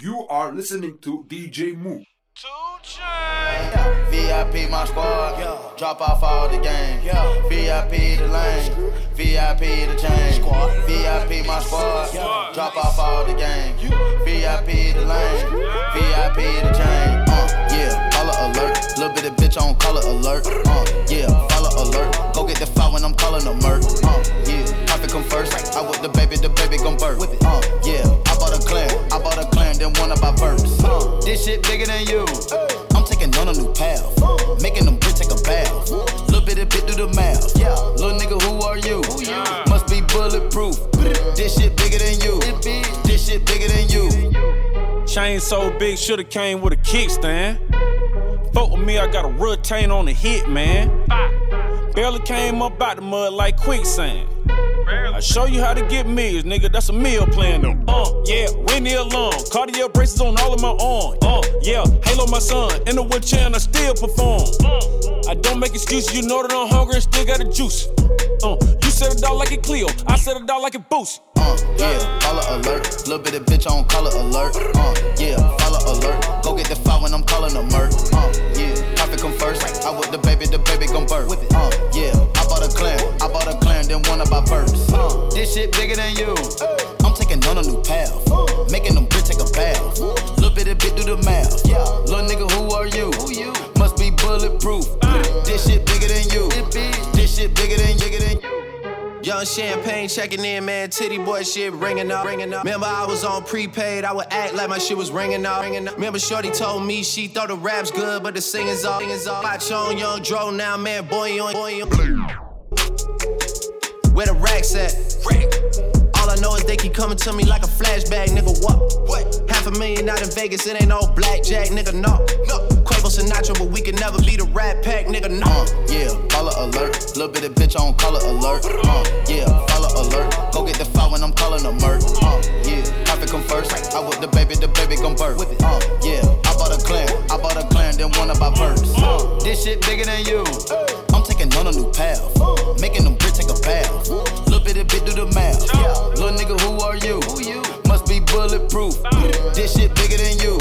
You are listening to DJ Moo. VIP my squad, drop off all the game. Yeah. VIP the lane, VIP the chain. Squad. VIP my squad, drop off all the game. VIP the lane, VIP the chain. Uh, yeah, color alert, little bit of bitch on color alert. Uh, yeah, alert, go get the file when I'm calling a murk. Uh, yeah, profit come first. I with the baby, the baby gon' birth. Uh, yeah, I bought a clan, I bought a clan, then one of my verse. Uh, this shit bigger than you. I'm taking on a new path, making them bitch take a bath. Little bit of bit through the mouth. Yeah, little nigga, who are you? Must be bulletproof. This shit bigger than you. This shit bigger than you. Chain so big, shoulda came with a kickstand. Fuck with me, I got a retain on the hit, man. Barely came up out the mud like quicksand. I show you how to get meals, nigga. That's a meal plan. Though. Uh, yeah, Winnie alone. Cartier braces on all of my arms. Uh, yeah, Halo my son. In the wheelchair and I still perform. I don't make excuses. You know that I'm hungry and still got the juice. Uh, you said it out like it Cleo. I said it out like it Boost. Uh, yeah, color alert. Little bit of bitch on color alert. Uh, yeah, follow alert. Go get the file when I'm calling a murk. Uh, yeah, profit come first. I with the baby, the baby gon' birth. Uh, yeah, I bought a clan. I bought a clan, then one of my verse. Uh, this shit bigger than you. I'm taking on a new path. Making them bitch take a bath. Little bit of bit do the math. Yeah, little nigga, who are you? Who you? Must be bulletproof. This shit bigger than you. This shit bigger than bigger than you. Young champagne checking in, man. Titty boy shit ringing up, ringing up. Remember I was on prepaid, I would act like my shit was ringing up, ringing up. Remember Shorty told me she thought the rap's good, but the singing's all, singing's all. Watch on young dro now, man. Boy, you boy, you. Where the racks at? All I know is they keep coming to me like a flashback, nigga. What? What? Half a million out in Vegas, it ain't no blackjack, nigga. No. No. Sinatra, but we can never be the Rat Pack, nigga. No. Uh, yeah, color alert. Little bit of bitch on color alert. Uh, yeah, follow alert. Go get the file when I'm calling a murk. Uh, yeah, profit come first. I with the baby, the baby gon' birth. Uh, yeah, I bought a clan. I bought a clan, then one of my verse. Uh, this shit bigger than you. I'm taking on a new path. Making them bitch take a bath. Little bit of bit do the math. Little nigga, who are you? Who you? Must be bulletproof. This shit bigger than you.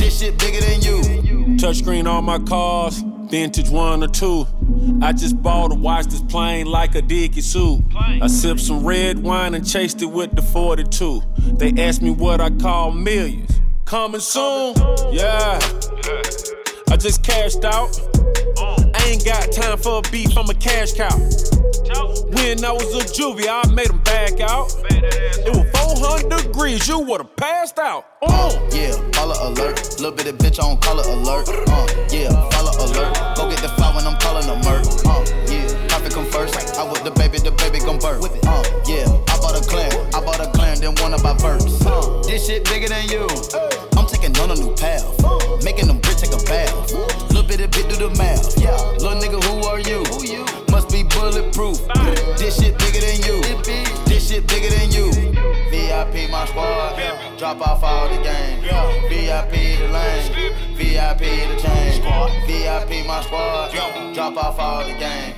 This shit bigger than you. Touchscreen on my cars, vintage one or two. I just bought a watch this plane like a dicky suit. I sipped some red wine and chased it with the 42. They asked me what I call millions. Coming soon, yeah. I just cashed out. I ain't got time for a beef, I'm a cash cow. When I was a juvie, I made them back out. It was 400 degrees, you would've passed out. Uh. Yeah, follow alert. Little bit of bitch on color alert. Uh, yeah, follow alert. Go get the file when I'm calling a murk. Uh, yeah, profit come first. I with the baby, the baby gon' birth. Uh, yeah, I bought a clan. I bought a clan, then one of my verse. Uh, this shit bigger than you. I'm taking on a new path. Making them bitch take a bath. Little bit of bit do the math. Yeah, little nigga, who are you? Who you? Must be bulletproof. This shit bigger than you. This shit bigger than you. VIP my squad. Drop off all the game. VIP the lane. VIP the chain. VIP my squad. Drop off all the game.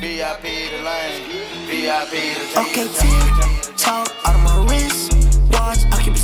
VIP the lane. VIP the chain. Okay, tick tock out of my wrist. Watch, I keep a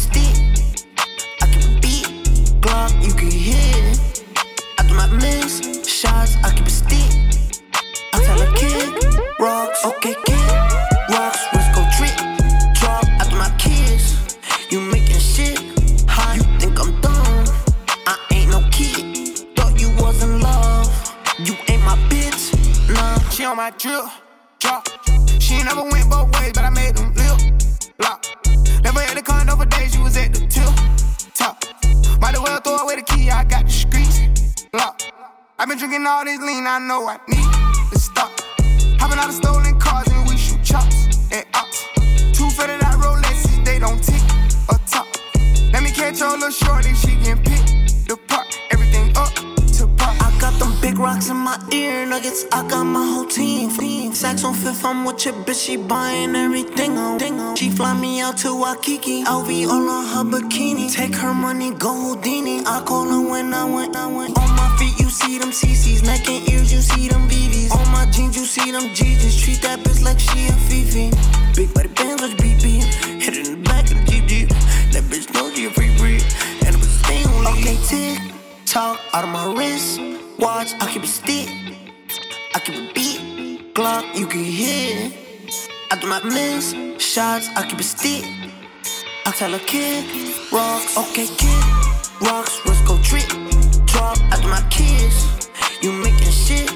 know I need to stop. Hopping out of stolen cars and we shoot chops and ops. Two fitted out Rolexes, they don't tick or top. Let me catch your little shorty, she can pick the part. Everything up to pop. I got them big rocks in my ear nuggets. I got my whole team. Saks on fifth, I'm with your bitch. She buying everything. She fly me out to Waikiki. LV all on her bikini. Take her money, go Houdini. I call her when I went. I went. On my see them CCs, neck and ears, you see them BBs. On my jeans, you see them GGs. Treat that bitch like she a Fifi. Big body bands, watch BB. Hit it in the back of the Jeep Jeep. That bitch knows you a free breed. And i was staying on Okay, tick, tock. out of my wrist. Watch, I keep a stick. I keep a beat. Glock, you can hear. I do my miss. Shots, I keep a stick. I tell a kid, rock, okay, kid. Rocks, let's go trick drop after my kids. You making shit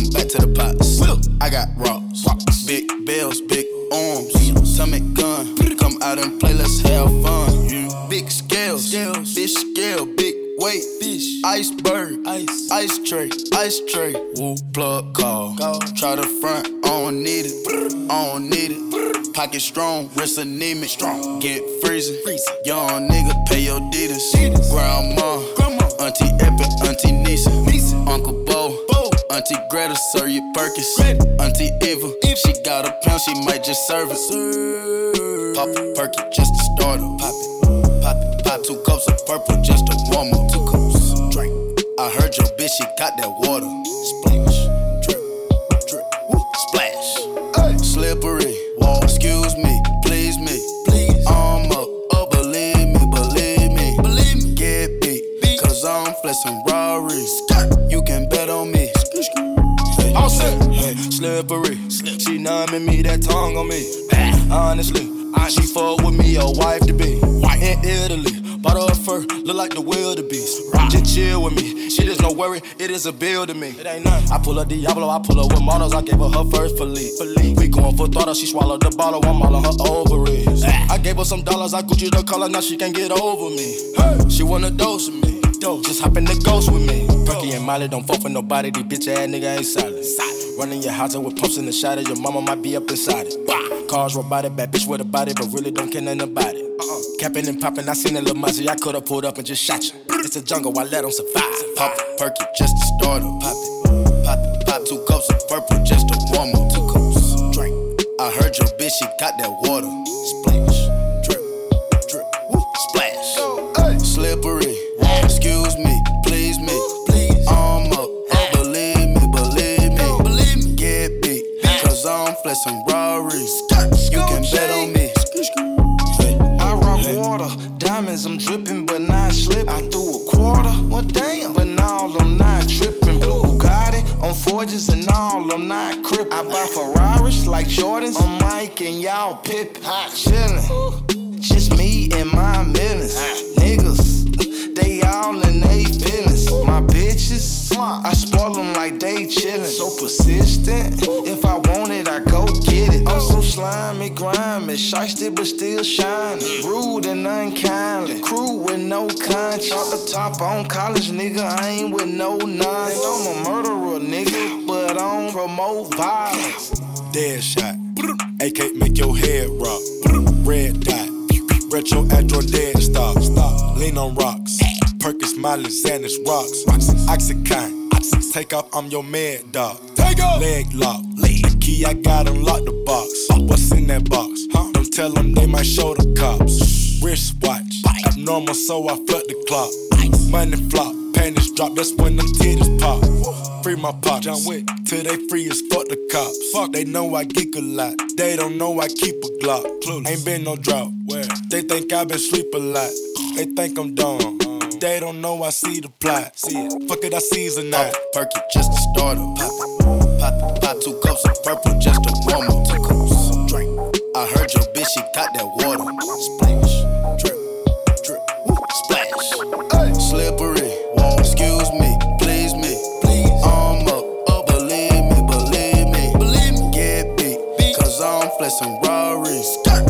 going back to the pots. I got rocks, big bells, big arms, summit gun. Come out and play, let's have fun. Big scales, fish scale, big weight, fish, iceberg, ice, ice tray, ice tray. Woo plug call, try to front, I don't need it, I don't need it. Pocket strong, wrist anemic, strong. Get freezing, young nigga, pay your deeds. Grandma, auntie Epic, auntie Nisa, Uncle Bob. Auntie Greta, sir, you Perkins. Auntie Evil, if she got a pound, she might just serve it. Pop a perky just to start it. Pop it, pop it, pop two cups of purple just to warm up. Two cups, drink. I heard your bitch, she got that water. Splash, drip, drip, woo, splash. Ay. Slippery, wall, excuse me, please me. Please. I'm up, oh, believe me, believe me. Believe me. Get beat, cause I'm flexing Rory. All set. Hey, slippery. She numbing me, that tongue on me. Honestly, she fuck with me, a wife to be. White in Italy, bought her a fur, look like the wildebeest. Just chill with me, she just no worry, it is a bill to me. It ain't nothing. I pull a Diablo, I pull her with models, I gave her her first Philippe. We going for throttle, she swallowed the bottle, I'm all on her ovaries. I gave her some dollars, I Gucci the color, now she can't get over me. She wanna dose with me. Just hop in the ghost with me. Perky and Molly don't fuck for nobody. These bitch ass nigga ain't solid. Running your house up with pumps in the shot Your mama might be up inside it. Cars robotic, bad bitch with a body, but really don't care nothing about it. Capping and popping, I seen a little muzzy. I could've pulled up and just shot you. It's a jungle, I let them survive. Pop it, perky, just to start up. Pop it, pop it, pop two cups of purple just to warm up. Two cups, drink. I heard your bitch, she got that water. Splash, I'm your mad dog. Take off. Leg lock. Key, I got unlock the box. What's in that box? Huh? Don't tell them they might show the cops. Wristwatch. Abnormal, so I flood the clock. Money flop. Panties drop, that's when them titties pop. Free my pops. John Wick. Till they free as fuck the cops. Fuck, they know I geek a lot. They don't know I keep a Glock. Ain't been no drought. Where? They think I been sleep a lot. They think I'm dumb. They don't know I see the plot. See it. Fuck it, I season that. it just to start up. Pop it, pop it, pop two cups of purple just to warm up. Two cups, drink. I heard your bitch, she got that water. Splash, drip, drip, woo, splash. Slippery, wall, excuse me, please me. Please. I'm up, oh, believe me, believe me. Believe me. Get beat, cause I'm flexing Rarries. You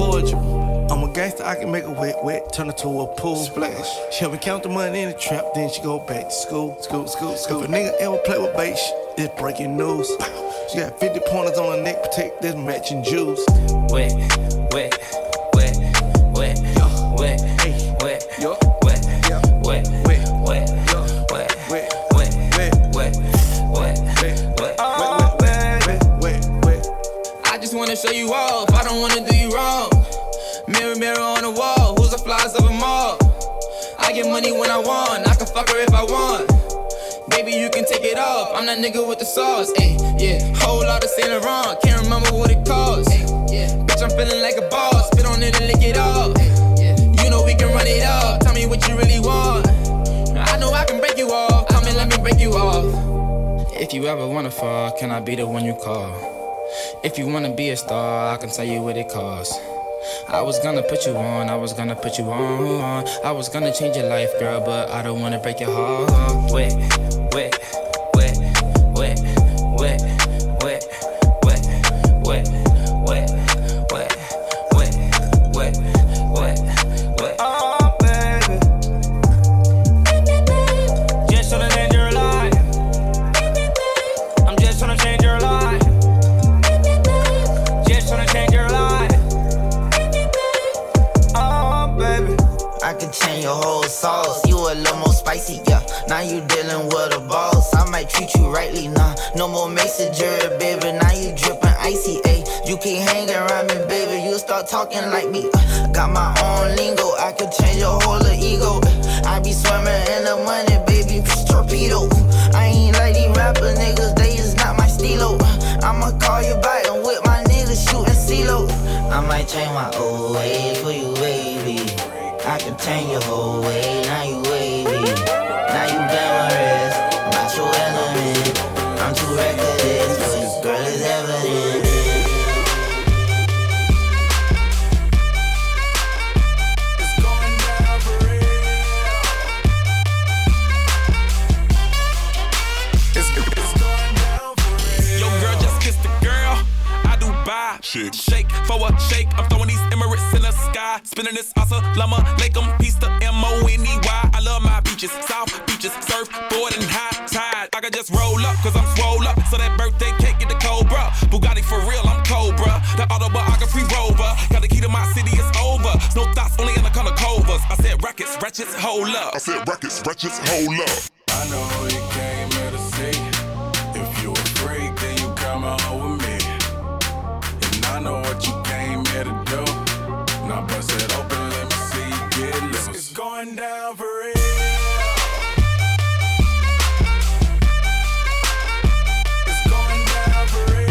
just a faster, I can make a wet, wet, turn it to a pool. Splash. She help me count the money in the trap, then she go back to school. School, school, school. If a nigga ever play with bait, it's breaking news. She got 50 pointers on her neck, protect this matching juice. Wet, wet, wet, I'm that nigga with the sauce. Ayy, yeah. Whole lot of Saint Laurent. Can't remember what it cost. Ayy, yeah. Bitch, I'm feeling like a boss. Spit on it and lick it off. Ayy, yeah. You know we can run it up. Tell me what you really want. I know I can break you off. Come and let me break you off. If you ever wanna fall, can I be the one you call? If you wanna be a star, I can tell you what it costs. I was gonna put you on, I was gonna put you on. I was gonna change your life, girl, but I don't wanna break your heart. Wet, talking like me. Uh, got my own lingo. I can change your whole ego. I be swimming in the money, baby. Torpedo. I ain't like these rapper niggas. They is not my stilo. I'ma call you back and with my niggas shooting CeeLo. I might change my old ways for you, baby. I can change your whole way, a shake. I'm throwing these Emirates in the sky. Spinning this asa llama. Lake 'em, piece the M O N E Y. I love my beaches. South beaches. Surfboard and high tide. I can just roll up, cause I'm swole up. So that birthday cake get the Cobra. Bugatti for real, I'm Cobra. That autobiography rover. Got the key to my city, it's over. No thoughts, only in the color covers. I said rackets, ratchets, hold up. I said rackets, records, hold up. I know you came here to going down for real. It's going down for real.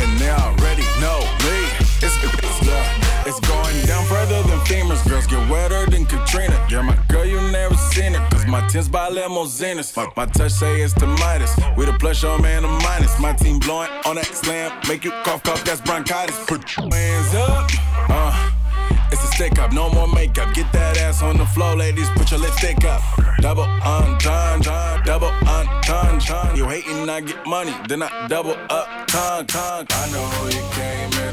And they already know me. It's, it's, yeah, it's going down further than femurs. Girls get wetter than Katrina. Yeah, my girl, you never seen it. Cause my tins by limousines. My, my touch say it's the Midas. We the plus show man, the minus. My team blowing on that slam. Make you cough, cough, that's bronchitis. Put your hands up. Uh. Stick up, no more makeup. Get that ass on the floor, ladies. Put your lipstick up. Double entendre, double entendre. You hating, I get money, then I double up, tongue, tongue. I know you came here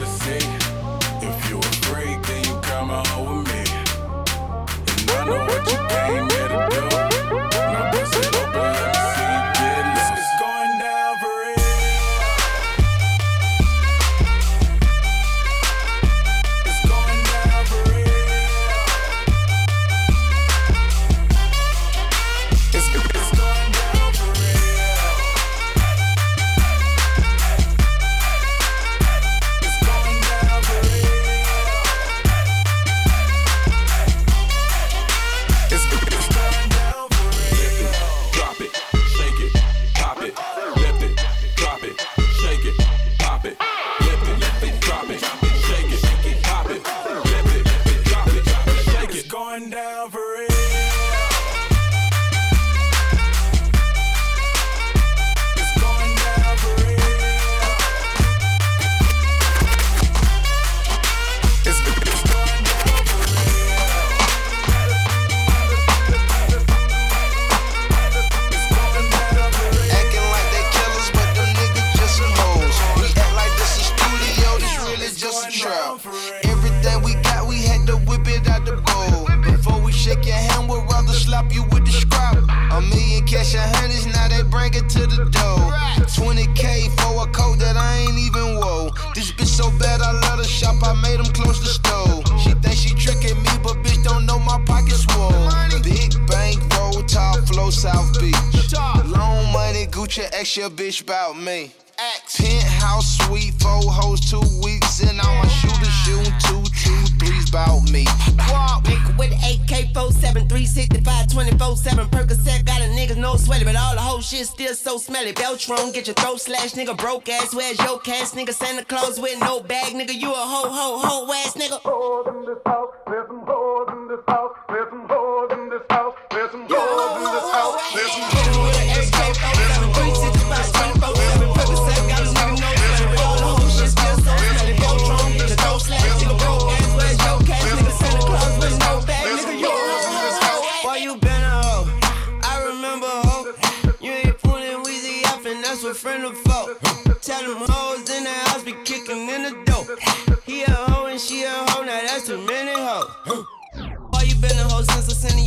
no sweaty, but all the whole shit still so smelly. Beltron, get your throat slashed, nigga. Broke ass, where's your cash, nigga? Santa Claus with no bag, nigga. You a ho, ho, ho ass nigga. Hoes in this house, there's some hoes in this house, there's some hoes in this house, there's some hoes in this house, there's some hoes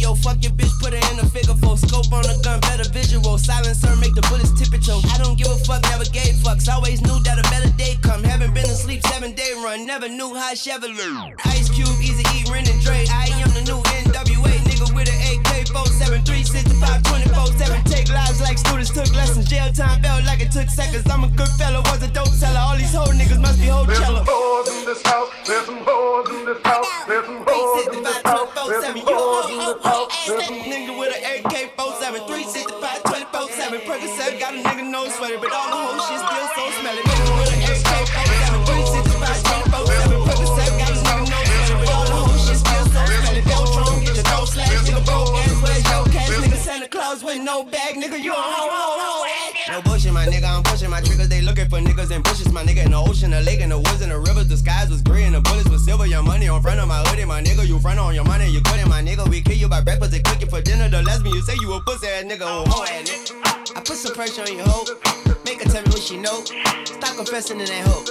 yo? Fuck your bitch, put her in a figure four. Scope on the gun, better visual. Silencer, make the bullets tip it yo. I don't give a fuck, never gave fucks. Always knew that a better day come. Haven't been asleep seven day run. Never knew how Chevrolet. Ice Cube, Easy E, Ren and Dre. I am the new NWA nigga with an AK 47, 365, 24 7. Take lives like students took lessons. Jail time felt like it took seconds. I'm a good fella, was a dope seller. All these whole niggas must be whole There's some cellar. hoes in this house, there's some hoes in this house, there's some hoes in this house, there's some hoes in this house, some Nigga with an AK 47, 365, 24 7. Percocet got a nigga no sweater, but all the whole shit still so smelly. Nigga with an AK 47, 365, 24 7. Percocet got a nigga no sweater, but all the whole shit still so smelly. Beltron, get your throat slashed, nigga. Nigga? Santa Claus with no bag, nigga. You a hoe, looking for niggas in bushes, my nigga. In the ocean, the lake, in the woods, in the rivers. The skies was gray and the bullets was silver. Your money on front of my hoodie, my nigga. You front on your money, you couldn't, my nigga. We kill you by breakfast and cook you for dinner. The lesbian, you say you a pussy ass nigga. Oh, hoe ass nigga. I put some pressure on your hoe. Make her tell me what she know. Stop confessing in that hoe.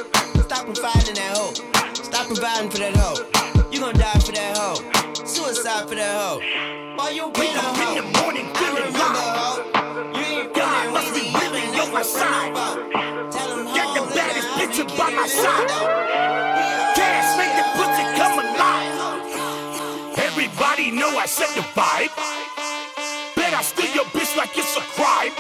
Stop confiding in that hoe. Stop providing for that hoe. You gon' die for that hoe. Suicide for that hoe. Why you been a hoe? In the morning, I remember a hoe. You ain't feeling must be and on my side. By my side. Gas make the pussy come alive. Everybody know I set the vibe. Bet I steal your bitch like it's a crime.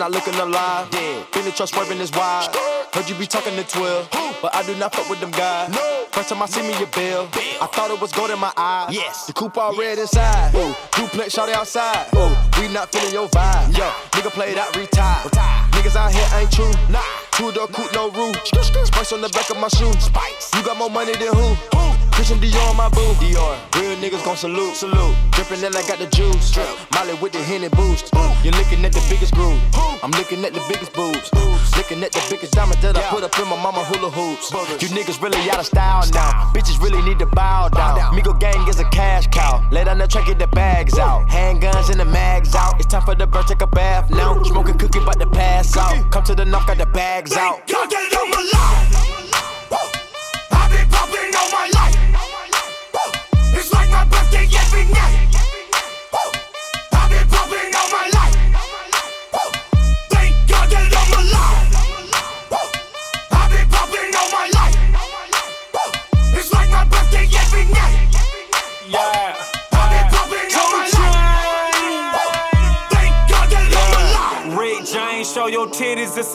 Not looking alive. Been the trust swerving is wide. Heard you be talking to 12, but I do not fuck with them guys. First time I see me a bill, I thought it was gold in my eyes. Yes, the coupe all red inside. Ooh, duplex shot outside. Ooh, we not feeling your vibe. Yo, nigga played out, retired. Niggas out here ain't true. Nah, two door coupe, no roof. Spice on the back of my shoe. Spice, you got more money than who? Christian Dior on my boo. Dior, real niggas gon' salute. Salute, drippin' and I got the juice. Drip, Molly with the Henny boost. You're looking at the biggest groove. I'm looking at the biggest boobs. Looking at the biggest diamond that I put up in my mama hula hoops. You niggas really out of style now. Bitches really need to bow down. Migo gang is a cash cow. Lay down the track, get the bags out. Handguns and the mags out. It's time for the bird, take a bath now. Smoking cookie, about to pass out. Come to the knock, got the bags out. God that I'm alive.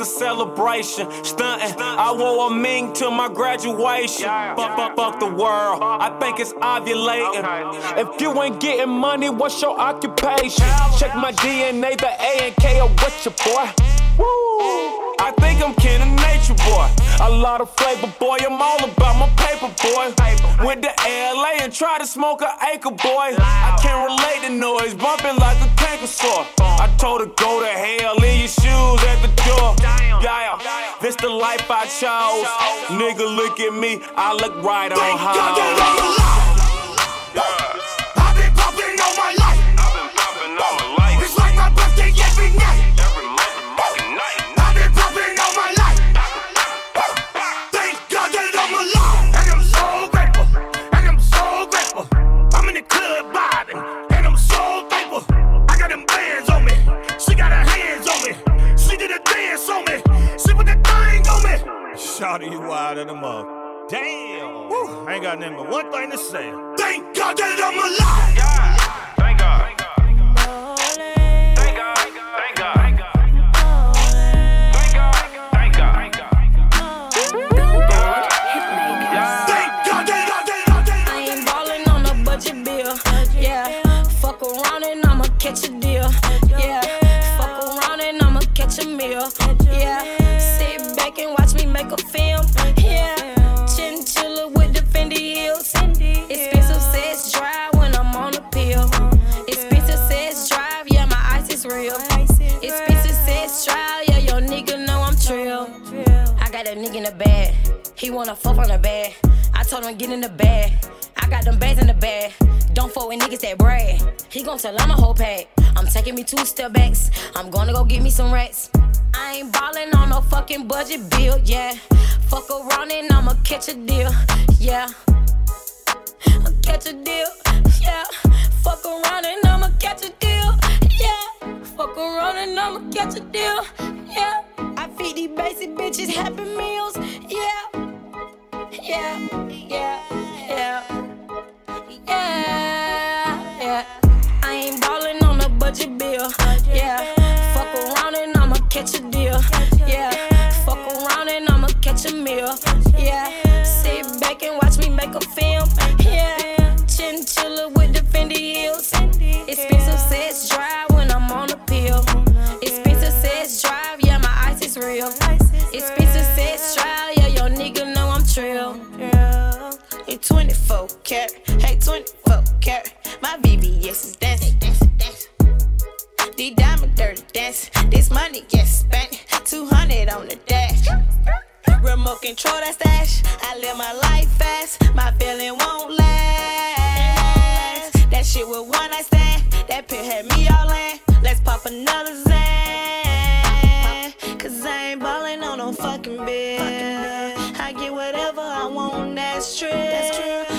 A celebration. Stuntin', I wore a ming to my graduation. Fuck, fuck, fuck the world, I think it's ovulating. If you ain't getting money, what's your occupation? Check my DNA, the A and K, or what your boy? Woo! I think I'm kin of nature boy. A lot of flavor, boy. I'm all about my paper, boy. Went to LA and tried to smoke an acre, boy. I can't relate to noise, bumping like a canker sore. I told her go to hell, leave your shoes at the door. Yeah, this the life I chose. Nigga, look at me, I look right on high. I've Shawty, you wild in the mug. Damn. Woo, I ain't got nothing but one thing to say. Thank God that I'm alive. Thank God. I ain't ballin' on a budget bill. Yeah, fuck around and I'ma catch a deal. Yeah, fuck around and I'ma catch a meal. Yeah, sit back and watch me make a film. Yeah, chinchilla with the Fendi heels. Expensive sex drive when I'm on a pill. Expensive sex drive, yeah, my ice is real. Expensive sex drive, yeah, your nigga know I'm trill. I got a nigga in the bag. He wanna fuck on the bed. I told him get in the bag. I got them bags in the bag. Don't fuck with niggas that brag. He gon' tell I'm a whole pack. I'm taking me two step backs. I'm gonna go get me some rats. I ain't ballin' on no fucking budget bill, yeah. Fuck around and I'ma catch a deal, yeah. I'll catch a deal, yeah. Fuck around and I'ma catch a deal, yeah. Fuck around and I'ma catch a deal, yeah. I feed these basic bitches happy meals, yeah. Yeah, yeah, yeah. Yeah, yeah. I ain't ballin' on a budget bill. Yeah. Fuck around and I'ma catch a deal. Yeah. Fuck around and I'ma catch a meal. Yeah. Sit back and watch me make a film. Yeah. Chinchilla with the Fendi heels. Expensive sex drive 24 carat, hey 24 carat, my BBS is dancing. The diamond dirty dance, this money gets spent. 200 on the dash. Remote control that stash. I live my life fast, my feeling won't last. That shit with one night stand, that pill had me all in. Let's pop another Xan. Cause I ain't ballin' on no fucking bill. I get whatever I want, that's true. That's true.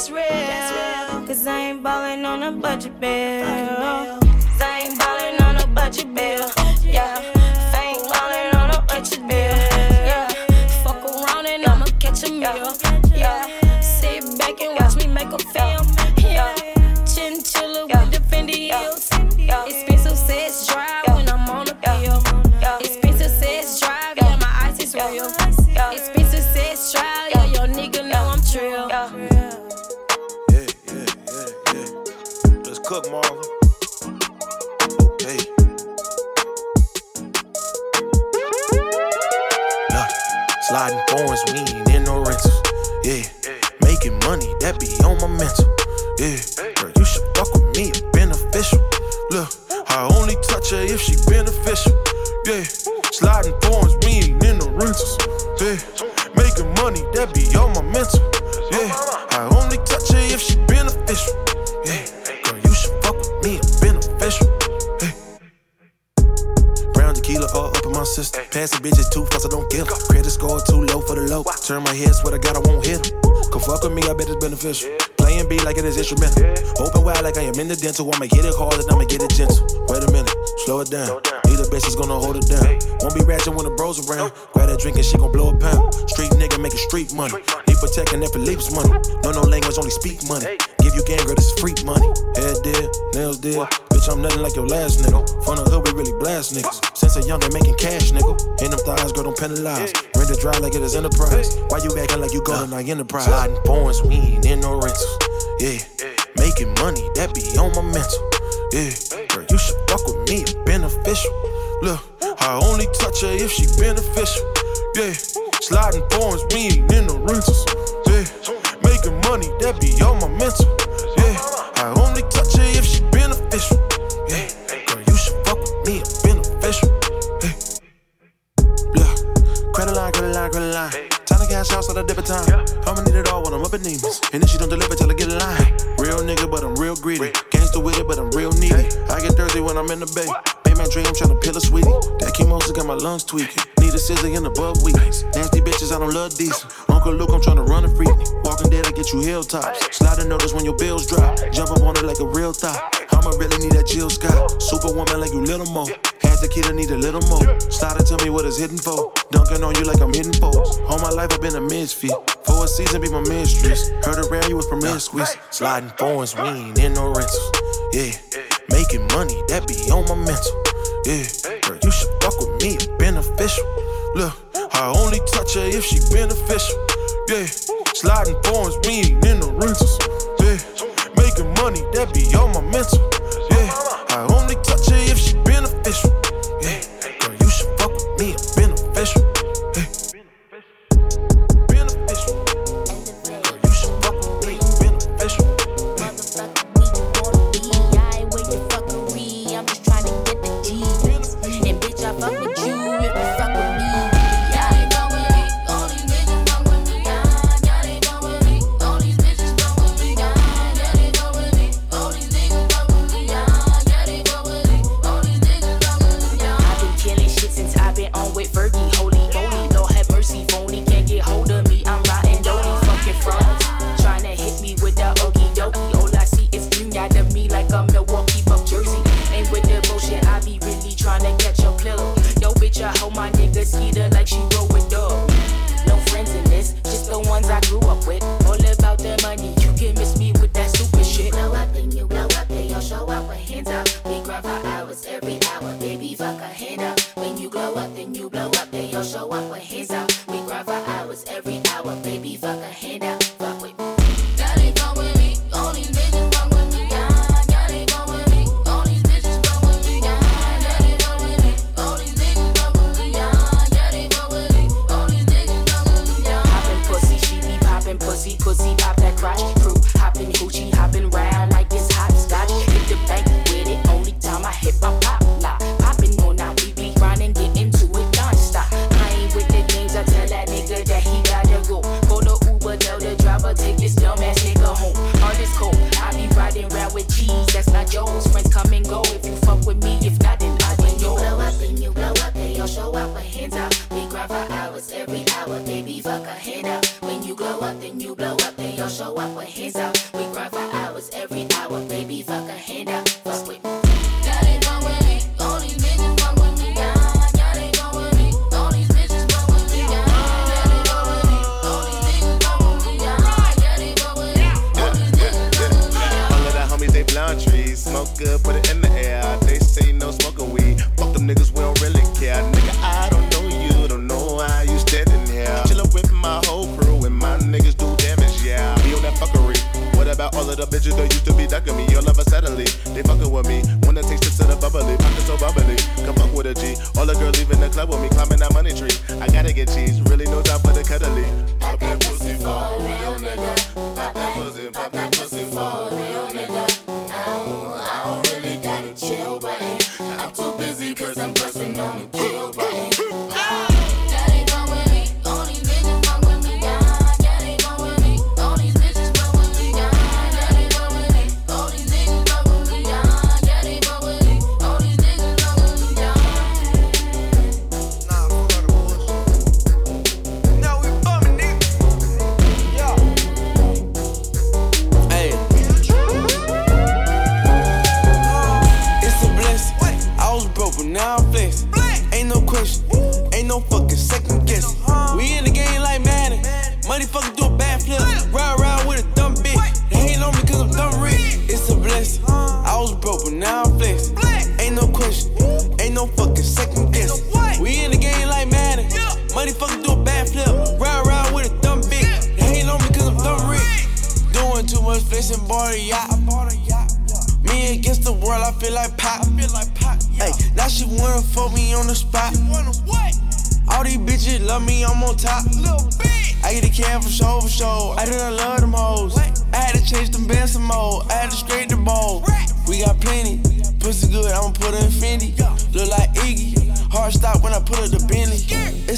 That's real. That's real. Cause I ain't ballin' on a budget bill. Cause I ain't ballin' on a budget bill. Yeah. Like dental. I'ma hit it hard and I'ma get it gentle. Wait a minute, slow it down. Either bitch is gonna hold it down. Won't be ratchet when the bros around. Grab that drink and she gon' blow a pound. Street nigga making street money. Need protecting that Philippe's money. No, no language, only speak money. Give you gang, girl, this is freak money. Head dead, nails dead. Bitch, I'm nothing like your last nigga. From the hood, we really blast niggas. Since a young, they making cash, nigga. In them thighs, girl, don't penalize. Rent it dry like it is enterprise. Why you acting like you go to my enterprise? Sliding I only touch her if she beneficial. Yeah, sliding thorns, we ain't in the rentals. Yeah, making money, that be all my mental. Yeah, I only touch her if she beneficial. Yeah, girl, you should fuck with me, I'm beneficial. Hey, yeah, credit line, credit line, credit line. Time to cash out, so I dip a time. I'ma need it all when I'm up in demons. And if she don't deliver, tell her get in line. Real nigga, but I'm real greedy. Gangster with it, but I'm real needy. I get thirsty when I'm in the bay my dream, trying to peel a sweetie. That chemo's got my lungs tweaking. Need a scissor in the bug weeks. Nasty bitches, I don't love these. Uncle Luke, I'm trying to run a free. Walking dead, I get you hilltops. Slide a notice when your bills drop. Jump up on it like a real thought. I'ma really need that Jill Scott. Superwoman like you Lil' Mo. Has the kid, I need a little more. Started tell me what it's hidden for. Dunking on you like I'm hitting foes. All my life I've been a misfit. For a season, be my mistress. Heard around you was promiscuous. Sliding phones, we ain't in no rentals. Yeah, making money, that be on my mental. Yeah, you should fuck with me, beneficial. Look, I only touch her if she beneficial. Yeah, sliding forms, we ain't in the rentals. Yeah, making money, that be all my mental. Yeah, I only touch her if she beneficial. up with me, climbing that money tree. I gotta get cheese, really no time for the cuddly. Pop that pussy for a real oh nigga. Pop that pussy, pop that pussy for a real oh nigga. Oh, I don't really gotta chill, buddy. I'm too busy cause I'm pressing on the kill, buddy. World, I feel like pop. Hey, now she wanna fuck me on the spot. All these bitches love me, I'm on top. I get a can for show, for show. I didn't love them hoes. I had to change them bands some more. I had to straight the ball. We got plenty. Pussy good, I'ma put her in Fendi. Look like Iggy. Hard stop when I put her the Bentley.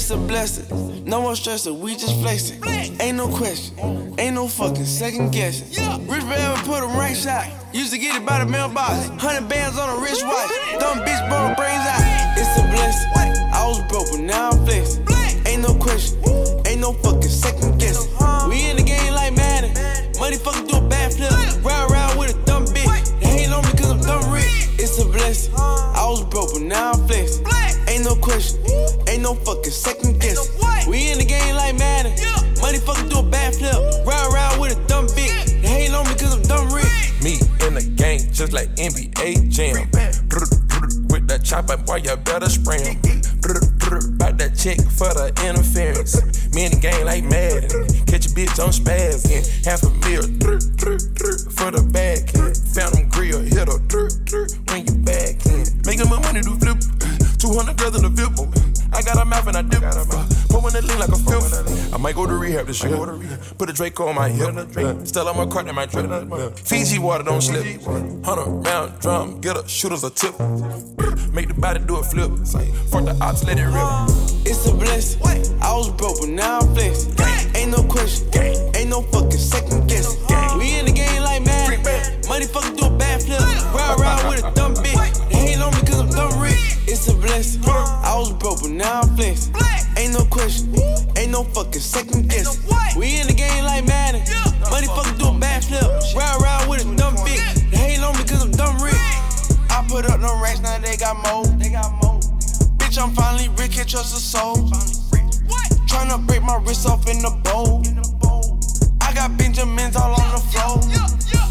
It's a blessing. No more stressing, we just flexing. Ain't no question. Ain't no fucking second guessing. Rich Velvet put him right shot. Used to get it by the mailbox. Hundred bands on a wristwatch. Dumb bitch broke brains out. It's a blessing. I was broke, but now I'm flexing. Ain't no question. Ain't no fucking second guessing. We in the game like Madden. Money fucking do a backflip. Round go to rehab this year. Put a Draco on my hip. Still on my cart in my drip. Fiji water don't slip. Hundred round drum, get a shooter's a tip. Make the body do a flip. Fuck the ops, let it rip. It's a blessing. I was broke, but now I'm flexing. Ain't no question. Ain't no fucking second guessing. We in the game like Madden. Money fucking do a bad flip. Round round with a dumb bitch. They hate on me cause I'm dumb rich. It's a blessing. I was broke, but now I'm flexing. Trust a soul. Tryna break my wrist off in the bowl. I got Benjamins all on the floor.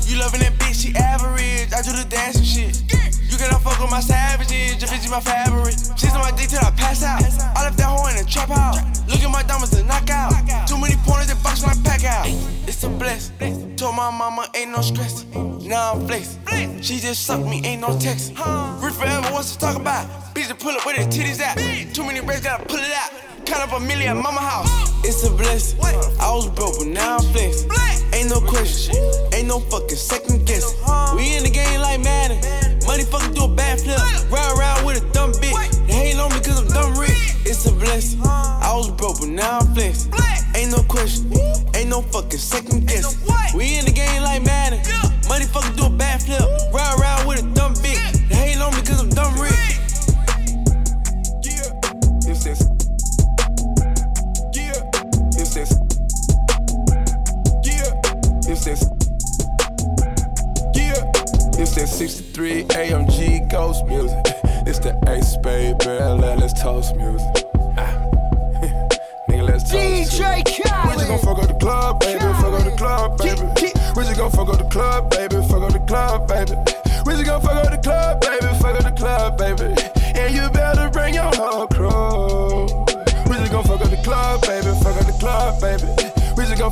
You loving that bitch, she average. I do the dancing shit. You cannot fuck with my savages, your bitch is my favorite. She's on my dick till I pass out. I left that hoe in the trap house. Look at my diamonds to knock out. Too many pointers that box when I pack out. It's a bless. Told my mama ain't no stress. Now I'm flexing. She just sucked me, ain't no text. Rich forever wants to talk about. Bitch to pull up where the titties at. Braids, gotta pull it out. Count up a million at mama house. It's a blessing. I was broke, but now I'm flexing. Ain't no question. Ain't no fucking second guessing. We in the game like Madden. Money fucking do a backflip. Round round with a dumb bitch. They hate on me cause I'm dumb rich. It's a blessing. I was broke, but now I'm flexing. Ain't no question. Ain't no fucking second guessing.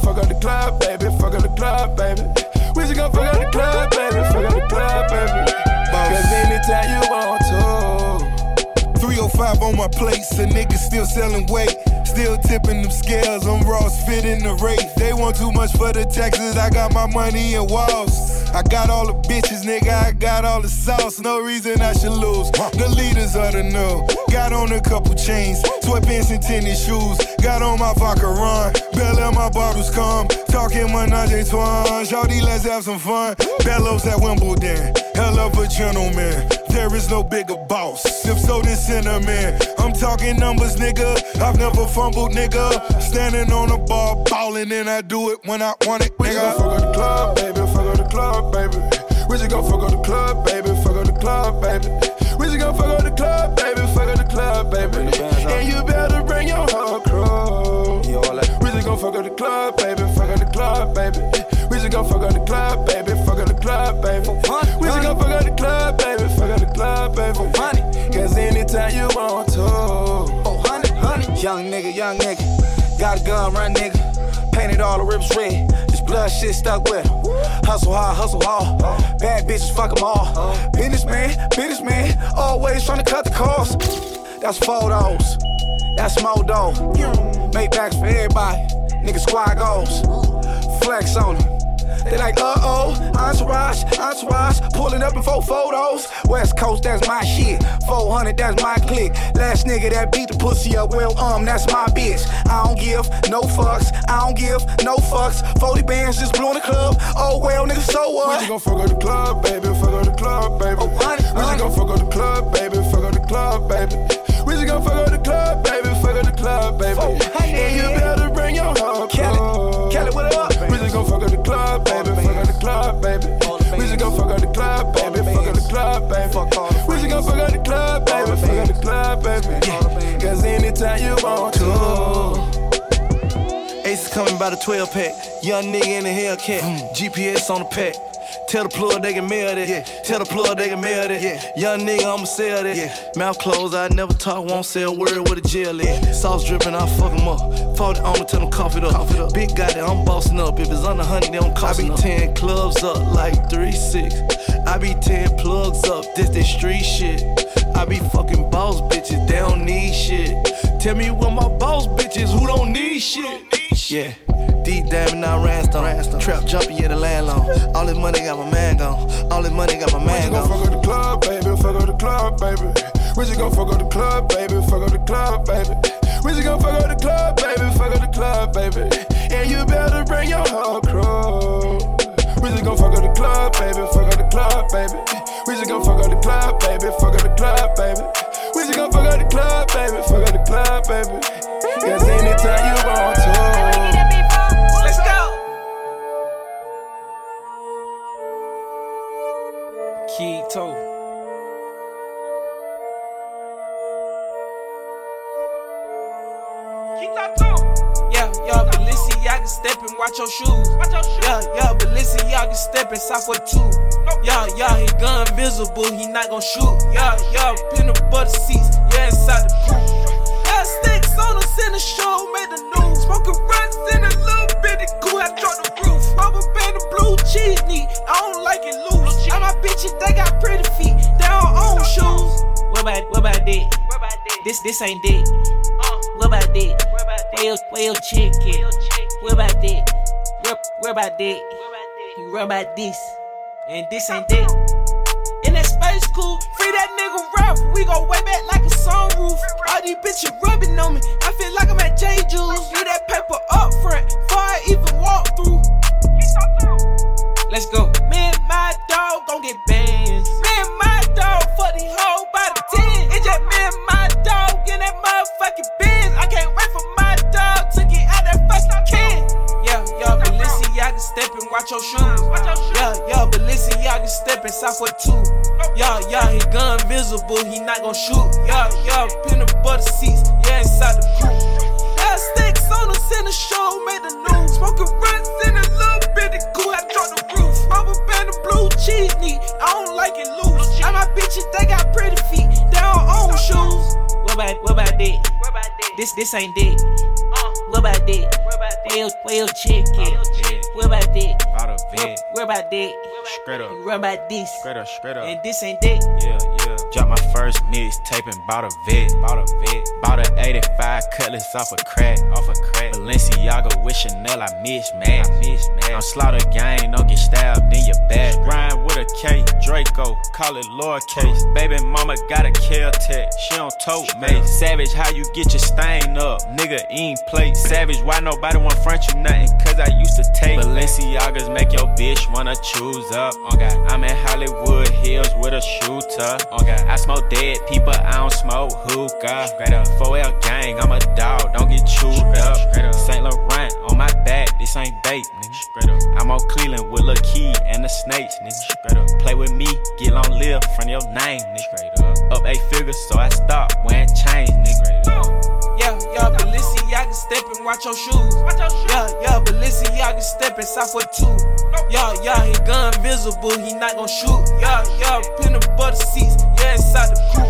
Fuck up the club, baby. Fuck up the club, baby. We just gon' fuck up the club, baby. Fuck up the club, baby. Cause anytime you want to. 305 on my plates, a niggas still selling weight. Still tipping them scales, I'm Ross fitting the rate. They want too much for the taxes, I got my money in walls. I got all the bitches, nigga, I got all the sauce. No reason I should lose. The leaders are the new. Got on a couple chains, sweatpants and tennis shoes. Got on my vodka run, Bell my bottles come. Talking menage a Shawty, let's have some fun. Bellows at Wimbledon, hell of a gentleman. There is no bigger boss. If so, then cinnamon. I'm talking numbers, nigga. I've never fumbled, nigga. Standing on the bar, ballin', and I do it when I want it, We gon' nigga. fuck up the club, baby. Fuck up the club, baby. Young nigga, young nigga. Got a gun, run nigga. Painted all the ribs red. This blood shit stuck with him. Hustle hard, hustle hard. Bad bitches, fuck them all. Businessman, businessman, always trying to cut the cost. That's photos, that's dough. Make backs for everybody, nigga squad goals. Flex on. They like, uh oh, entourage, entourage, pulling up in four photos. West Coast, that's my shit. 400, that's my click. Last nigga that beat the pussy up, well, um, that's my bitch. I don't give no fucks, I don't give no fucks. 40 bands just blew in the club. Oh well, nigga, so what? We just gon' fuck up the club, baby, fuck up the club, baby. Oh, honey, we just gon' fuck up the club, baby, fuck up the club, baby. We just gon' fuck up the club, baby, fuck up the club, baby. Oh, honey, and you better bring your home. Kelly, Kelly, what up? Just gon' fuck up the club, baby, fuck up the club, baby. We just gon' fuck up the club, baby, fuck up the club, baby. We just gon' fuck up the club, baby, fuck up the club, baby. Cause anytime you want to. Ace is coming by the 12 pack. Young nigga in the Hellcat. Hmm. GPS on the pack. Tell the plug they can mail that. Yeah. Tell the plug they can mail that. Yeah. Young nigga, I'ma sell that. Yeah. Mouth closed, I never talk, won't say a word with a jail in. Sauce dripping, I fuck 'em up. 40 on me, tell them cough it up. Cough it up. Big guy that I'm bossing up. If it's under 100, they don't cost I be 10 clubs up like 3 6. I be 10 plugs up, this that street shit. I be fucking boss bitches, they don't need shit. Tell me what my boss bitches who don't need shit. Yeah. Deep diving now Randstone. Trap jumping, yeah, the landlord. All this money got my man gone. All this money got my man gone. We just gon' fuck up the club, baby, fuck up the club, baby. We just gon' fuck up the club, baby, fuck up the club, baby. We just gon' fuck up the club, baby, fuck up the club, baby. And you better bring your whole crew. We just gon' fuck up the club, baby, fuck up the club, baby. We just gon' fuck up the club, baby, fuck up the club, baby. We just gon' fuck up the club, baby, fuck up the club, baby. Cause anytime you want to. Step and watch your shoes. Yeah, yeah, Balenciaga step and south for two. Yeah, yeah, he gun visible, he not gon' shoot. Yeah, yeah, peanut butter seats, yeah, inside the coupe. Yeah, sticks on us in the show, made the news. Smoking runs in a little bit of cool, I dropped the roof. Rubber band and blue cheese neat, I don't like it loose. All my bitches, they got pretty feet, they don't own shoes. What about, what about that? This, this ain't uh. that. What about that? Where your, where your chick at? What about that? Where, where about that? You worry about this, and this ain't that. In that space cool, free that nigga rap. We go way back like a sunroof. All these bitches rubbing on me. I feel like I'm at J Juice. Leave that paper up front before I even walk through. Let's go. Me and my dog gon' get bands. Me and my dog fuck the whole by the 10. It's just me and my dog in that motherfucking Benz. I can't wait for my dog to get out that fucking can. Yeah, yeah, Balenciaga step and watch your shoes. Yeah, yeah, Balenciaga step and south for two. Yeah, yeah, he gun visible, he not gon' shoot. Yeah, yeah, peanut butter seats, yeah, inside the coupe. Yeah, sticks on us in the show, made the news. Smoking runs in a cheese neat, I don't like it loose. All my bitches, they got pretty feet, they don't own shoes. What about, what about that? This, this ain't that. Uh. What about that? Where your, where your chick at? What about that? About a Where, where about that? Straight up. You run about this. Straight up, straight up. And this ain't that. Yeah, yeah. Drop my first mixtape and bought a vet. Bought a vet. Bought a 85 cutlass off a crack. Off a crack. Balenciaga with Chanel, I mismatch. I mismatch. I'm slaughter gang, don't get stabbed in your back. Rhyme with a K, Draco, call it lowercase. Baby mama got a Kel-Tec, she don't tote me. Savage, how you get your stain up? Nigga, ain't plate. Savage, why nobody want front you nothing? Cause I used to take Balenciagas make your bitch wanna choose up. Oh God. I'm in Hollywood Hills with a shooter. Oh God. I smoke dead people, I don't smoke hookah. Straight up. 4L gang, I'm a dog, don't get chewed up. Saint Laurent on my back, this ain't bait, nigga. Straight up. I'm on Cleveland with Lil Key and the snakes, nigga. Straight up. Play with me, get long live from your name, nigga. Straight up. Up eight figures, so I stop wearing chains, nigga. Straight up. Yeah, Balenciaga and watch your shoes. Yeah, yeah, Balenciaga steppin', Southwood 2. Yeah, yeah, he gun visible, he not gon' shoot. Yeah, yeah, peanut butter seats, yeah, inside the coupe.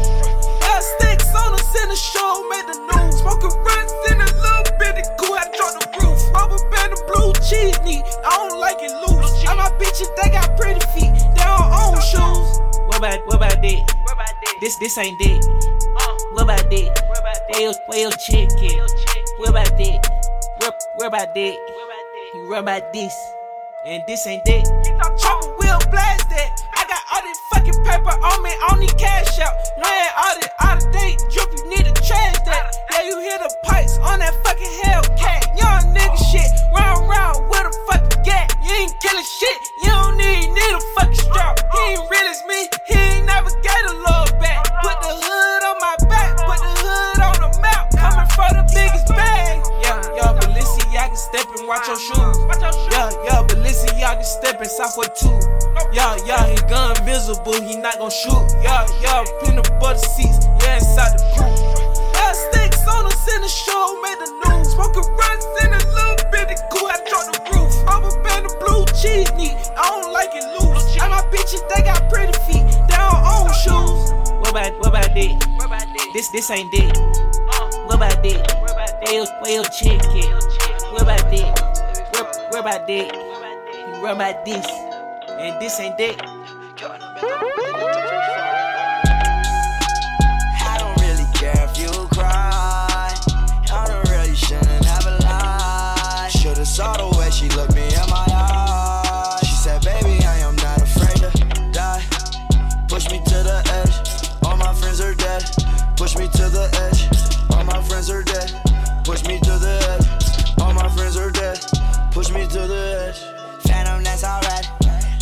Yeah, sticks on us in the show, made the news. Smoking runs in a little bit cool goo, I dropped the roof. Rubber band and blue cheese knee, I don't like it loose. All my bitches, they got pretty feet, they don't own shoes this this ain't that. What about that? Where your, where your chick at? What about that? Where, where about that? You run about this, and this ain't that. Trouble will blast that. I got all this fucking paper on me, on the cash out. Laying all this out of date drip, you need to trash that. Yeah, you hear the pipes on that fucking Hellcat. Young nigga shit, round round with a fucking You ain't killing shit, you don't need, need a fucking strap. He ain't real as me, he ain't never get a love back. Put the hood on my back, put the hood on the map. Coming for the biggest bag. Yeah, yeah, Balenciaga step and watch your shoes. Yeah, yeah, Balenciaga step and south with two. Yeah, yeah, his gun visible, he not gon' shoot. Yeah, yeah, peanut butter seats, yeah, inside the coupe. Yeah, sticks on us in the show, made the news. Smoking runs in a little bit of cool, I dropped the roof. Rubber band the cheese neat, I don't like it loose. And my bitches, they got pretty feet, they don't own shoes. What about, what about that? This, this ain't that. What about that? Where your, where your chick at? What about that? Where, where about that? You run about this, and this ain't that.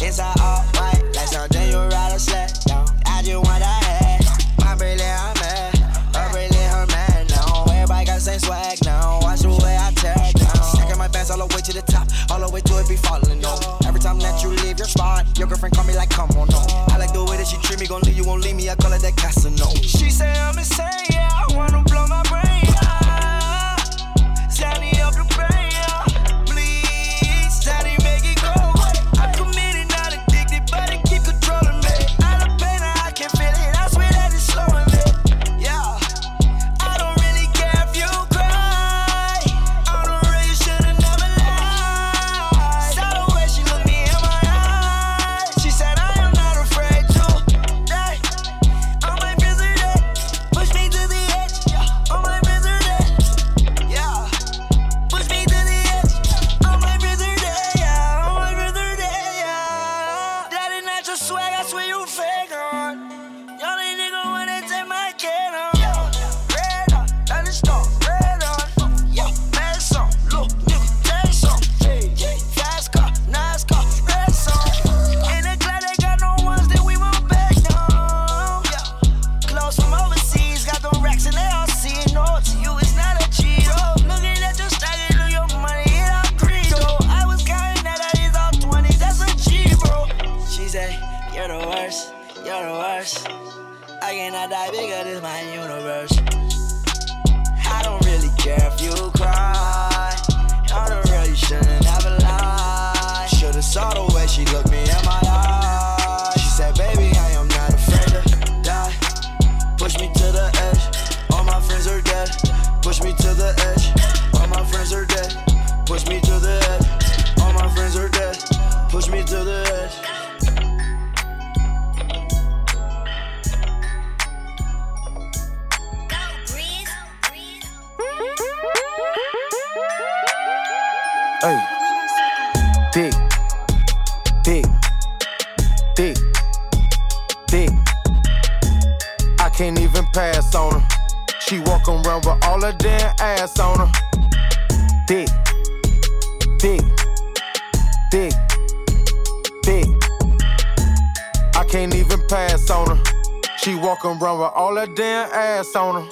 Inside all white, like something you ride a sled. I just want that head. My brilliant, I'm mad. Her brilliant, her man now. Everybody got the same swag now. Watch the way I tear down. Stacking my bands all the way to the top, all the way to it be falling on. Every time that you leave your spot, your girlfriend call me like, come on, no. I like the way that she treat me, gon' leave you, won't leave me. I call it that Casanova. She say I'm insane, Hey, dick, dick, dick, dick. I can't even pass on her. She walk around with all her damn ass on her. Dick, dick, dick, dick. I can't even pass on her. She walk around with all her damn ass on her.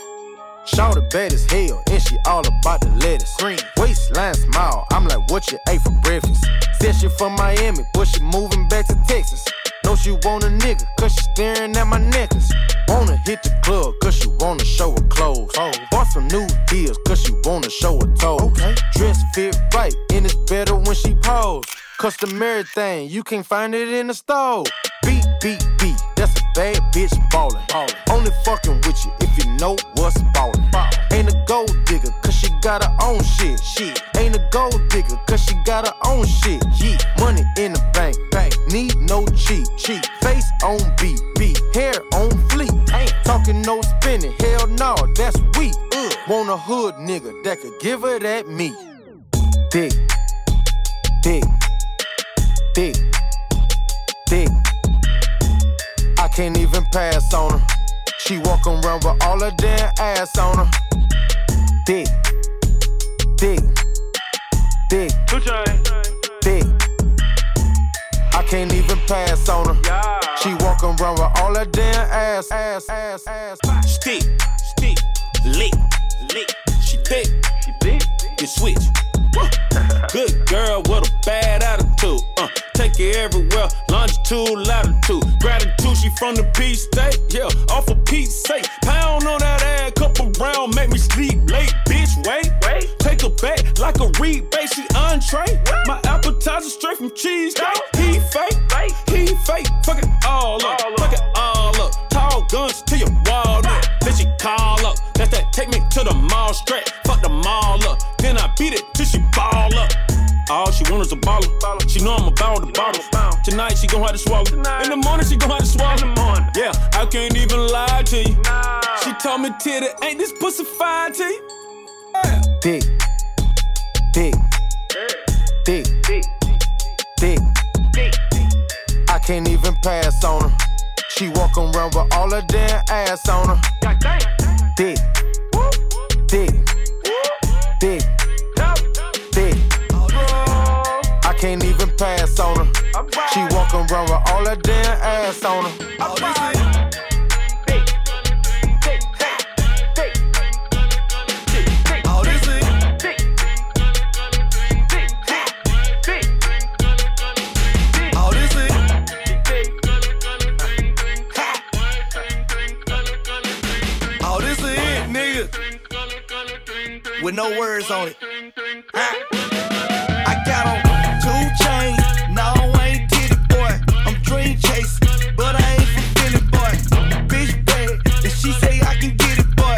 Shawty bad as hell, she all about the lettuce. Green waistline smile, I'm like, what you ate for breakfast? Said she from Miami, but she moving back to Texas. Know she want a nigga, cause she staring at my necklace. Wanna hit the club, cause she wanna show her clothes. Oh. Bought some new deals, cause she wanna show her toes. Okay. Dress fit right, and it's better when she pose. Customary thing, you can't find it in the store. Beat, beat, beat, that's a bad bitch ballin'. Only fucking with you if you know what's ballin'. Ain't a cause she got her own shit. She Ain't a gold digger, cause she got her own shit. Yeah. Money in the bank, bank. Need no cheat, cheat. Face on beat, beat. Hair on fleek. Ain't talking, no spinning. Hell no, that's weak. Want a hood nigga that could give her that meat. Dick, dick, dick, dick. I can't even pass on her. She walk around with all her damn ass on her. Dick, dick, dick, dick. I can't even pass on her. She walk around with all her damn ass, ass, ass, ass. Stick, stick, lick, lick. She thick, she thick. Get switch. Good girl with a bad attitude. Uh, take it everywhere, longitude, latitude. Gratitude, she from the beach state. Yeah, off of Pete's sake. Pound on that ass, couple round, make me sleep late. Bitch, wait, wait. Take her back like a rebate. She entree. My appetizer straight from cheese. He fake, he fake. Fuck it all up, fuck it all up. Tall guns to your wall walnut. Then she call up. That's that take me to the mall straight. Fuck the mall up. Then I beat it till she ball up. All she want is a baller. She know I'm about the bottle. Tonight she gon' have to swallow. In the morning she gon' have to swallow. Yeah, I can't even lie to you. She told me titty, ain't this pussy fine to you? Dick, dick, dick, dick. I can't even pass on her. She walk around with all her damn ass on her. Dick, dick, dick, dick. I can't even pass on her. She walk around with all her damn ass on her. With no words on it. Ha. I got on two chains. No, I ain't Tity Boi. I'm dream chasing, but I ain't from Philly boy. Bitch bad, and she say I can get it, boy.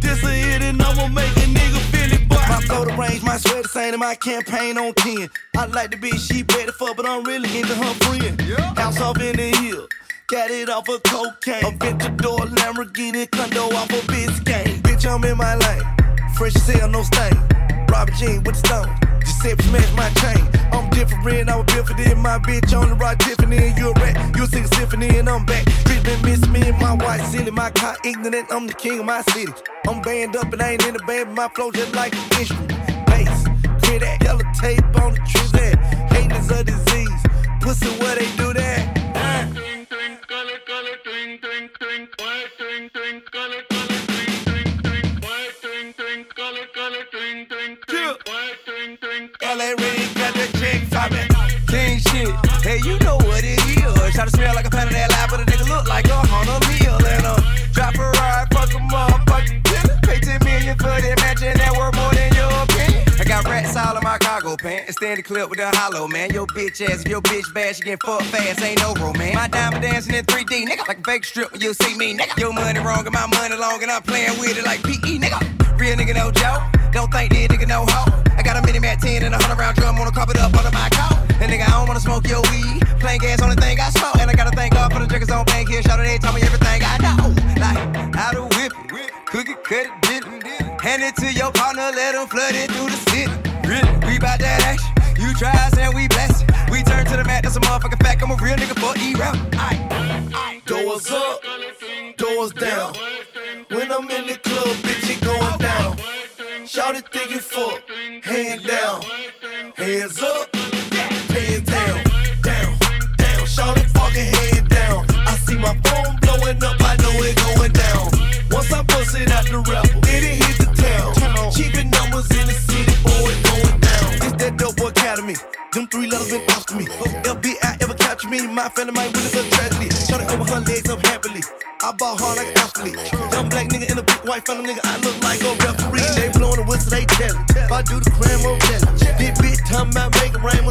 This a hit and I'ma make a nigga feel it, boy. My flow the range, my sweat the same, and my campaign on 10. I like the bitch she ready for, but I'm really into her friend. House off in the hill. Got it off of cocaine. Aventador Lamborghini condo off of Biscayne. Bitch, I'm in my lane. Fresh as hell, no stain. Robert Jean with the stone. Giuseppe smash my chain. I'm different, I was built for this. My bitch on the rock Tiffany, and you a rat. You sing a symphony, and I'm back. Treatment miss me and my white silly. My car ignorant, I'm the king of my city. I'm banned up and I ain't in the band, my flow just like an instrument. Bass, clear that yellow tape on the trees. Hating is a disease. Pussy, where they do that? You know what it is. Try to smell like a pan of that lap, but a nigga look like a Honda meal. And uh, drop a ride, fuck a motherfucking killer. Pay 10 million for that mansion that worth more than your opinion. I got rats all in my cargo pants. Extend the clip with the hollow, man. Your bitch ass, if your bitch bad, she get fucked fast. Ain't no romance. My diamond dancing in 3D, nigga. Like a fake strip when you see me, nigga. Your money wrong and my money long, and I'm playing with it like PE, nigga. Real nigga, no joke. Don't think this nigga no hoe. I got a mini mat 10 and a 100 round drum the carpet up under my coat. And nigga, I don't wanna smoke your weed. Plain gas, only thing I smoke. And I gotta thank God for the drinkers on bank here. Shout out, they tell me everything I know. Like, how to whip it, cook it, cut it, dip it. Hand it to your partner, let him flood it through the city. Really, we bout that action. You try us and we bless it. We turn to the mat, that's a motherfucking fact. I'm a real nigga for E-rap. Doors up, doors down. When I'm in the club, bitch, it going down. Shout it, think you fuck. Hand down, hands up, hands down, down, down. Shout it, fucking hand down. I see my phone blowing up, I know it going down. Once I bust it out the rapper, then it hit the town. Keeping numbers in the city, boy, it going down. It's that dope boy academy. Them three letters been after me. FBI ever capture me? My family might witness a tragedy. Shot it over her legs up happily. I ball hard like an athlete. Young black nigga in a big white family nigga. I look like a referee. They blowing the whistle, they tellin'. If I do the crime, I'm.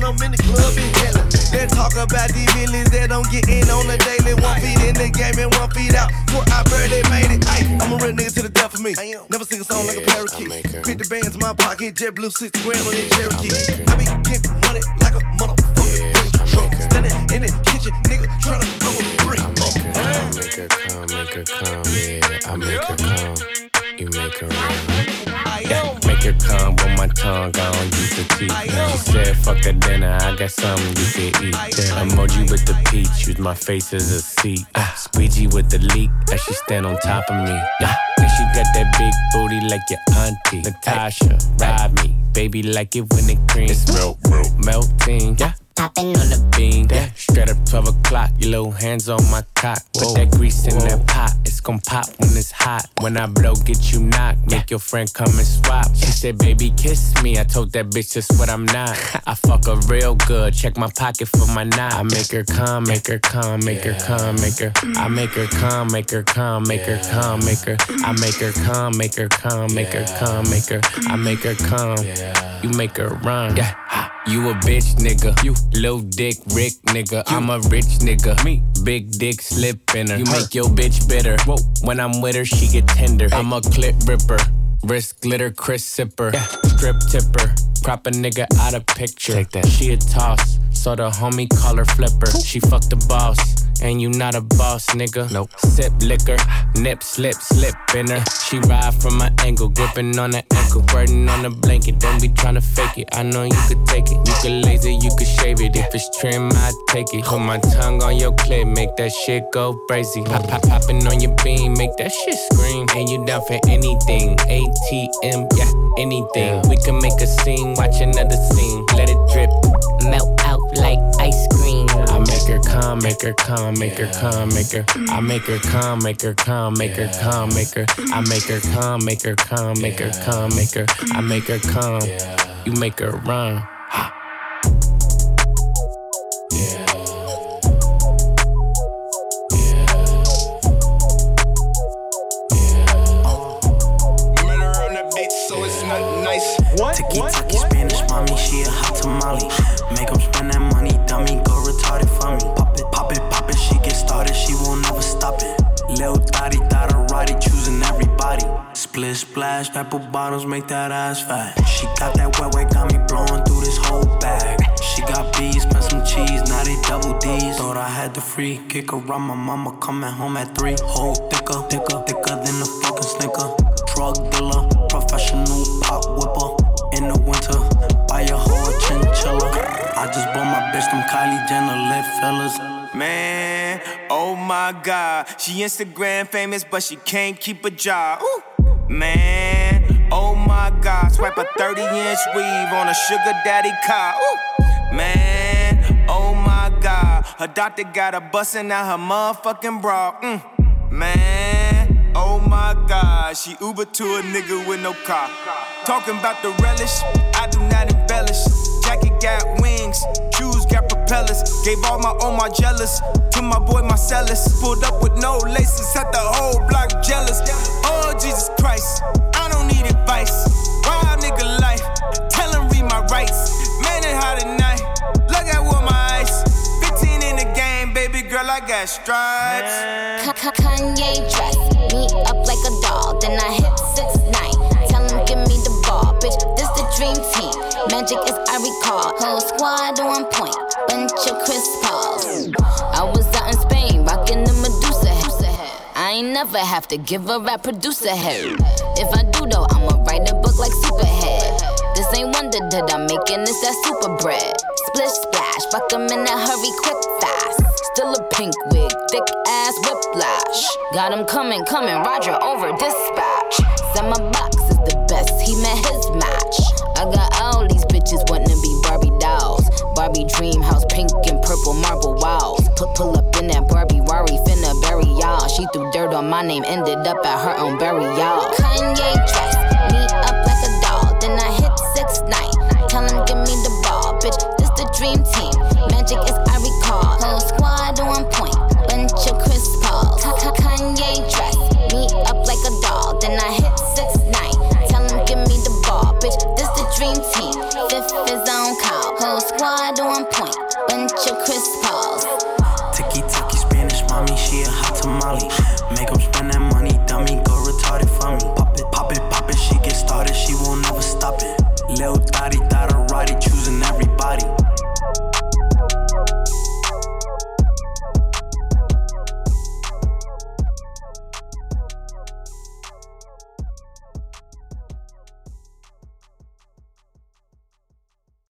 I'm in the club in hellin'. They talk about these millions that don't get in on the daily. One feet in the game and one feet out. Poor I bird, they made it. Ay, I'm a real nigga to the death of me. I ain't never sing a song like a parakeet. Put the bands in my pocket, jet blue six grand on that Cherokee. I be getting money like a motherfucker. Truck standing in the kitchen, nigga, tryna throw a brick. Make her come and her come, yeah, I make her come. You make her run. Make with my tongue, I don't use the teeth. She said, fuck that dinner, I got something you can eat. Emoji with the peach, use my face as a seat. Uh, squeegee with the leak, as she stand on top of me. Yeah, and she got that big booty like your auntie. Natasha, ride me, baby like it when it cream. It's melt, melt, melting. Yeah. Popping on the bean, yeah. Straight up 12 o'clock, your little hands on my cock. Put that grease in that pot, it's gon' pop when it's hot. When I blow, get you knocked, make your friend come and swap. She said, baby, kiss me. I told that bitch that's what I'm not. I fuck her real good, check my pocket for my knot. I make her come, make her come, make her come, make her. I make her come, make her come, make her come, make her. I make her come, make her come, make her come, make her. I make her come, you make her run. Yeah. You a bitch nigga, you low dick Rick nigga. I'm a rich nigga, me big dick slip in her. You make your bitch bitter. Whoa. When I'm with her, she get tender. I'm a clip ripper, wrist glitter, Chris sipper, strip tipper. Crop a nigga out of picture. Take that. She a toss, so the homie call her flipper. She fuck the boss, and you not a boss nigga. Nope. Sip liquor, nip slip slip in her. She ride from my angle, gripping on the ankle, burden on the blanket. Don't be tryna fake it. I know you could take it. You could laser, you could shave it. If it's trim, I take it. Put my tongue on your clip, make that shit go crazy. Pop pop popping on your beam, make that shit scream. And you down for anything? ATM, yeah, anything. We can make a scene, watch another scene. Let it drip, melt out like ice cream. I make her come, make her come, make her come, make her. I make her come, make her come, make her come, make her. I make her come, make her come, make her come, make her. I make her come, you make her run. Splash, apple bottles, make that ass fat. She got that wet wet, got me blowing through this whole bag. She got bees, spent some cheese, now they double D's. Thought I had the free kick around my mama coming home at three. Whole thicker, thicker, thicker than a fucking snicker. Drug dealer, professional pop whipper. In the winter, buy a whole chinchilla. I just bought my bitch them Kylie Jenner lip fellas. Man, oh my god. She Instagram famous, but she can't keep a job. Ooh. Man, oh my god. Swipe a 30 inch weave on a sugar daddy car. Man, oh my god. Her doctor got her busting out her motherfucking bra. Mm. Man, oh my god. She Uber to a nigga with no car. Talking about the relish, I do not embellish. Jacket got wings, shoes got propellers. Gave all my own my jealous to my boy Marcellus. Pulled up with no laces, got stripes. Kanye dress me up like a doll, then I hit six nine. Tell him give me the ball, bitch. This the dream team. Magic as I recall. Whole squad on point, bunch of Chris Pauls. I was out in Spain, rocking the Medusa head. I ain't never have to give a rap producer head. If I do though, I'ma write a book like Superhead. This ain't wonder that I'm making this that super bread. Splish splash, fuck 'em in a hurry, quick fast. A pink wig, thick ass whiplash. Got him coming, coming, Roger over dispatch. Said my box is the best, he met his match. I got all these bitches wanting to be Barbie dolls. Barbie dream house, pink and purple marble walls. Put pull up in that Barbie Rari, finna bury y'all. She threw dirt on my name, ended up at her own burial. Kanye dress me up like a doll, then I hit six nine. Tell him give me the ball, bitch. This the dream team. Magic is